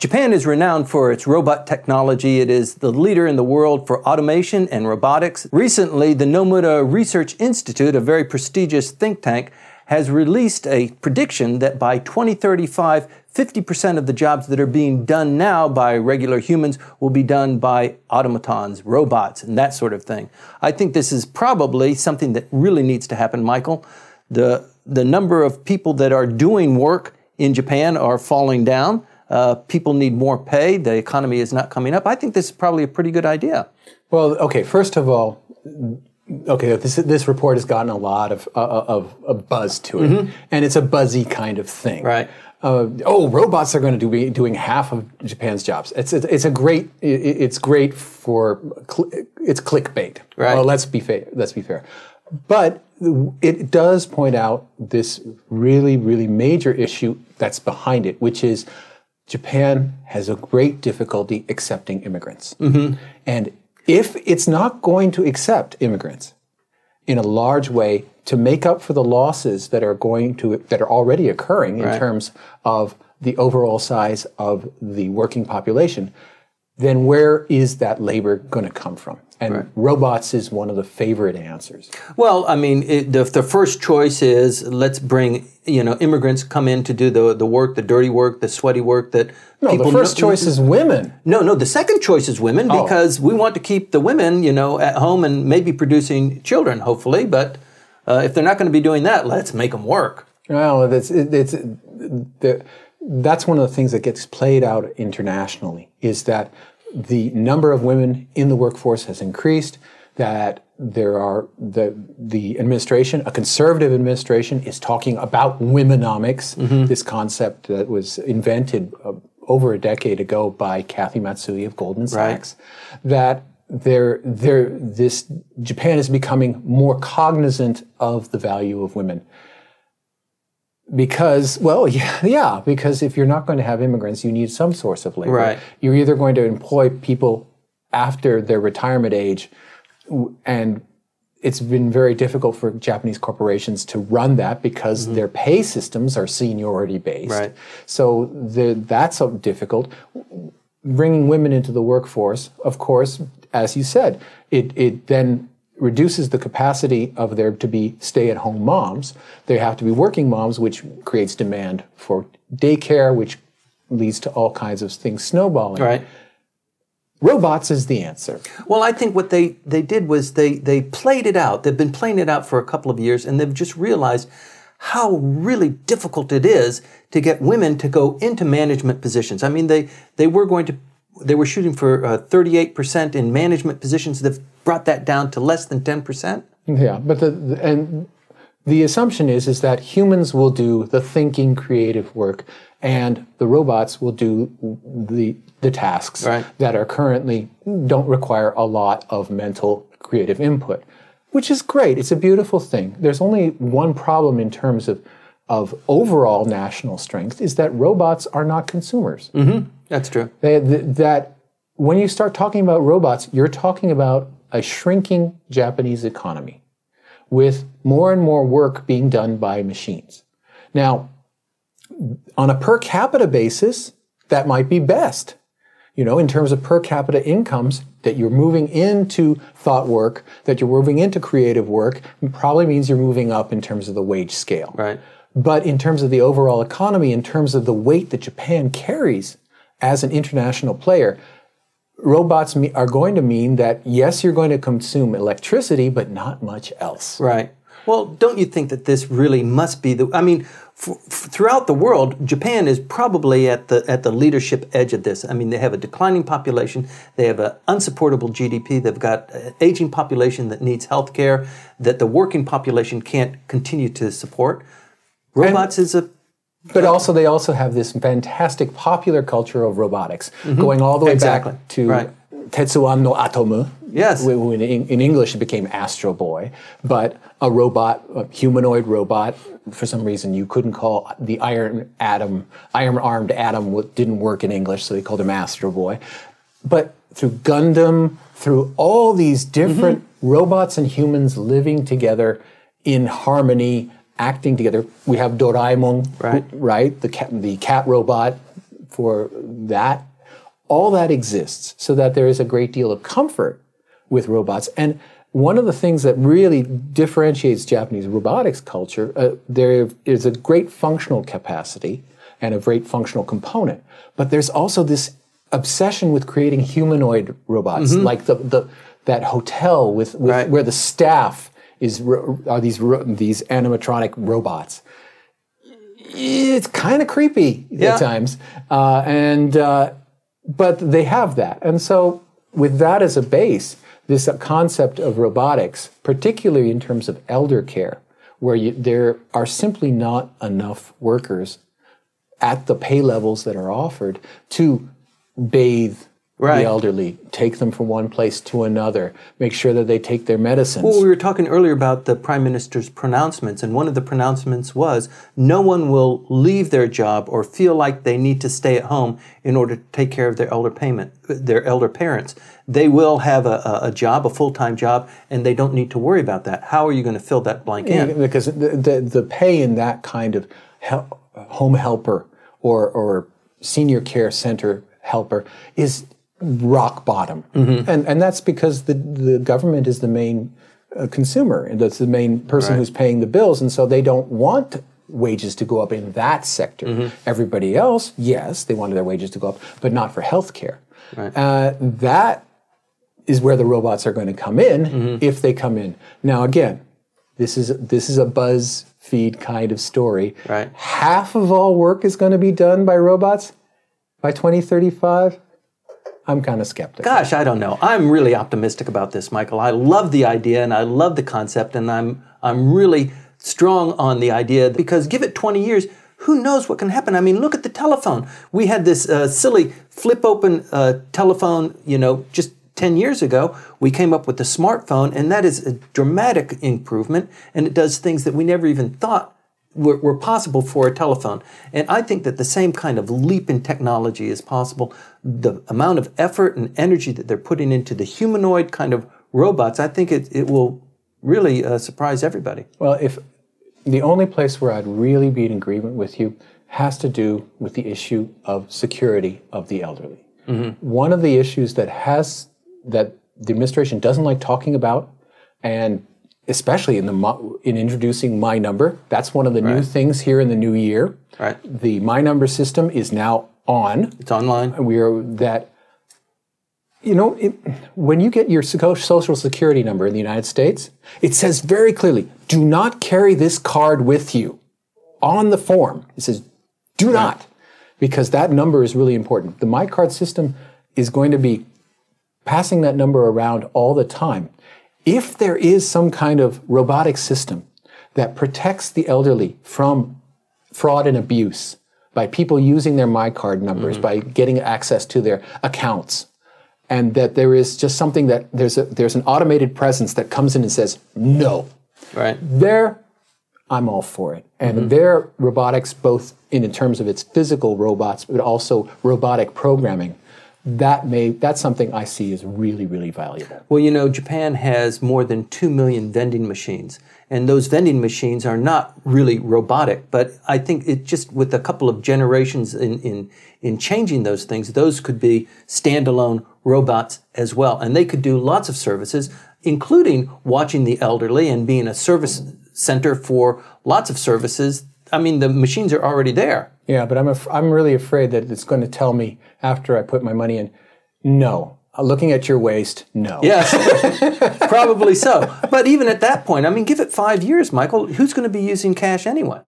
Japan is renowned for its robot technology. It is the leader in the world for automation and robotics. Recently, the Nomura Research Institute, a very prestigious think tank, has released a prediction that by 2035, 50% of the jobs that are being done now by regular humans will be done by automatons, robots, and that sort of thing. I think this is probably something that really needs to happen, Michael. The, the number of people that are doing work in Japan are falling down. Uh, people need more pay. The economy is not coming up. I think this is probably a pretty good idea. Well, okay. First of all, okay, this this report has gotten a lot of uh, of, of buzz to it, mm-hmm. and it's a buzzy kind of thing. Right. Uh, oh, robots are going to do be doing half of Japan's jobs. It's it's, it's a great it's great for cl- it's clickbait. Right. Well, let's be fair. Let's be fair. But it does point out this really really major issue that's behind it, which is Japan has a great difficulty accepting immigrants. Mm-hmm. And if it's not going to accept immigrants in a large way to make up for the losses that are going to that are already occurring in right. terms of the overall size of the working population, then where is that labor going to come from? And right. robots is one of the favorite answers. Well, I mean, it, the, the first choice is let's bring you know immigrants come in to do the the work, the dirty work, the sweaty work that no. People the first know, choice is women. No, no. The second choice is women oh. because we want to keep the women, you know, at home and maybe producing children, hopefully. But uh, if they're not going to be doing that, let's make them work. Well, it's it, it's the, that's one of the things that gets played out internationally is that the number of women in the workforce has increased, that there are the the administration, a conservative administration, is talking about womenomics, mm-hmm. this concept that was invented uh, over a decade ago by Kathy Matsui of Goldman Sachs. Right. That there, there, this Japan is becoming more cognizant of the value of women because well yeah yeah because if you're not going to have immigrants you need some source of labor right. you're either going to employ people after their retirement age and it's been very difficult for Japanese corporations to run that because mm-hmm. their pay systems are seniority based. Right. So the, that's difficult. Bringing women into the workforce, of course, as you said, it, it then reduces the capacity of there to be stay at home moms. They have to be working moms, which creates demand for daycare, which leads to all kinds of things snowballing. Right. Robots is the answer. Well, I think what they, they did was they, they played it out. They've been playing it out for a couple of years, and they've just realized how really difficult it is to get women to go into management positions. I mean, they, they were going to they were shooting for uh, 38% in management positions. They've brought that down to less than 10%. Yeah, but the, the, and the assumption is is that humans will do the thinking, creative work, and the robots will do the the tasks right. that are currently don't require a lot of mental creative input, which is great. It's a beautiful thing. There's only one problem in terms of of overall national strength is that robots are not consumers. Mm-hmm. That's true. They, that when you start talking about robots, you're talking about a shrinking Japanese economy with more and more work being done by machines. Now, on a per capita basis, that might be best. You know, in terms of per capita incomes, that you're moving into thought work, that you're moving into creative work, probably means you're moving up in terms of the wage scale. Right. But in terms of the overall economy, in terms of the weight that Japan carries as an international player, robots are going to mean that yes, you're going to consume electricity, but not much else. Right. Well, don't you think that this really must be the? I mean, throughout the world, Japan is probably at the at the leadership edge of this. I mean, they have a declining population, they have an unsupportable GDP, they've got an aging population that needs health care that the working population can't continue to support. Robots and, is a but also they also have this fantastic popular culture of robotics mm-hmm. going all the way exactly. back to right. Tetsuwan no Atomu. Yes. In, in, English, it became Astro Boy, but a robot, a humanoid robot. For some reason, you couldn't call the Iron Atom, Iron Armed Atom didn't work in English, so they called him Astro Boy. But through Gundam, through all these different mm-hmm. robots and humans living together in harmony acting together. We have Doraemon, Right. right? The cat, the cat robot for that. All that exists so that there is a great deal of comfort with robots. And one of the things that really differentiates Japanese robotics culture, uh, there is a great functional capacity and a great functional component. But there's also this obsession with creating humanoid robots, like the, the that hotel with, with Right. where the staff is are these these animatronic robots. It's kind of creepy Yeah. at times, uh, and uh, but they have that, and so with that as a base, this concept of robotics, particularly in terms of elder care, where you, there are simply not enough workers at the pay levels that are offered to bathe Right. the elderly, take them from one place to another, make sure that they take their medicines. Well, we were talking earlier about the prime minister's pronouncements, and one of the pronouncements was no one will leave their job or feel like they need to stay at home in order to take care of their elder payment, their elder parents. They will have a, a, job, a full time job, and they don't need to worry about that. How are you going to fill that blank in? because the, the, the pay in that kind of home helper or, or senior care center helper is rock bottom. Mm-hmm. And, and that's because the, the government is the main uh, consumer, and that's the main person Right. who's paying the bills, and so they don't want wages to go up in that sector. Mm-hmm. Everybody else, yes, they wanted their wages to go up, but not for health care. Uh, that is where the robots are going to come in Mm-hmm. if they come in. Now again, this is this is a BuzzFeed kind of story. Right. Half of all work is going to be done by robots by 2035. I'm kind of skeptical. Gosh, I don't know. I'm really optimistic about this, Michael. I love the idea and I love the concept, and I'm I'm really strong on the idea because give it 20 years, who knows what can happen? I mean, look at the telephone. We had this uh, silly flip open uh, telephone, you know, just 10 years ago. We came up with the smartphone, and that is a dramatic improvement, and it does things that we never even thought were, were possible for a telephone. And I think that the same kind of leap in technology is possible. The amount of effort and energy that they're putting into the humanoid kind of robots, I think it, it will really uh, surprise everybody. Well, if the only place where I'd really be in agreement with you has to do with the issue of security of the elderly. One of the issues that has that the administration doesn't like talking about, and especially in the in introducing my number, that's one of the new things here in the new year. Right. The my number system is now on. It's online. We are that. You know, it, when you get your social security number in the United States, it says very clearly, "Do not carry this card with you." On the form, it says, "Do not," because that number is really important. The My Card system is going to be passing that number around all the time. If there is some kind of robotic system that protects the elderly from fraud and abuse by people using their MyCard numbers, mm-hmm. by getting access to their accounts, and that there is just something that there's a, there's an automated presence that comes in and says no. Right. There, I'm all for it. And mm-hmm. their robotics, both in, in terms of its physical robots, but also robotic programming, that may that's something I see as really, really valuable. Well, you know, Japan has more than 2 million vending machines, and those vending machines are not really robotic, but I think it just with a couple of generations in, in, in changing those things, those could be standalone robots as well. And they could do lots of services, including watching the elderly and being a service center for lots of services. I mean, the machines are already there. Yeah, but I'm af- I'm really afraid that it's going to tell me after I put my money in, no. Uh, Looking at your waist, no. Yes, probably so. But even at that point, I mean, give it five years, Michael. Who's going to be using cash anyway?